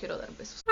quiero dar besos.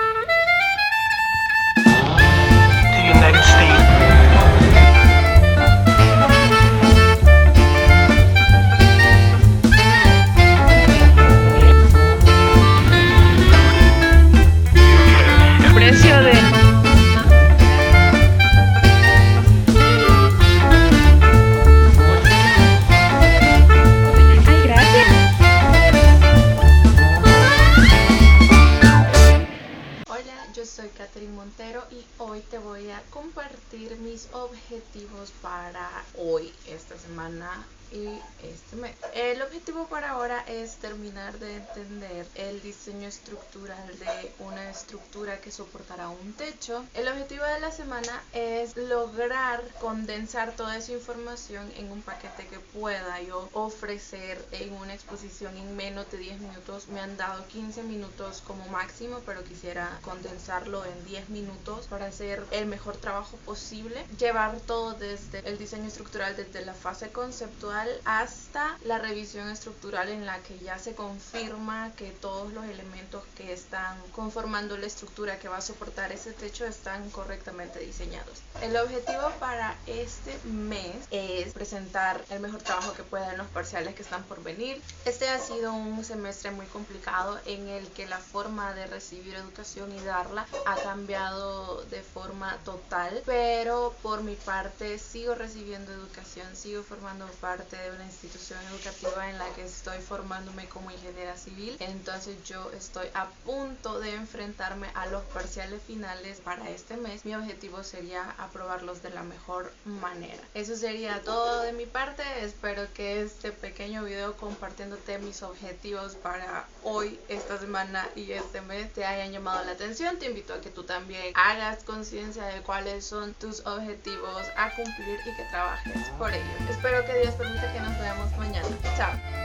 Montero y hoy te voy a compartir mis objetivos para hoy, esta semana y este mes. El objetivo para ahora es terminar de entender el diseño estructural de una estructura que soportará un techo. El objetivo de la semana es lograr condensar toda esa información en un paquete que pueda yo ofrecer en una exposición en menos de 10 minutos. Me han dado 15 minutos como máximo, pero quisiera condensarlo en 10 minutos para hacer el mejor trabajo posible. Llevar todo desde el diseño estructural, desde la fase conceptual hasta la revisión estructural en la que ya se confirma que todos los elementos que están conformando la estructura que va a soportar ese techo están correctamente diseñados. El objetivo para este mes es presentar el mejor trabajo que pueda en los parciales que están por venir. Este ha sido un semestre muy complicado en el que la forma de recibir educación y darla ha cambiado de forma total, pero por mi parte sigo recibiendo educación, sigo formando parte de una institución educativa en la que estoy formándome como ingeniera civil, entonces yo estoy a punto de enfrentarme a los parciales finales para este mes. Mi objetivo sería aprobarlos de la mejor manera. Eso sería todo de mi parte. Espero que este pequeño video compartiéndote mis objetivos para hoy, esta semana y este mes te hayan llamado la atención. Te invito a que tú también hagas conciencia de cuáles son tus objetivos a cumplir y que trabajes por ello. Espero que Dios permita que nos veamos mañana. Chao.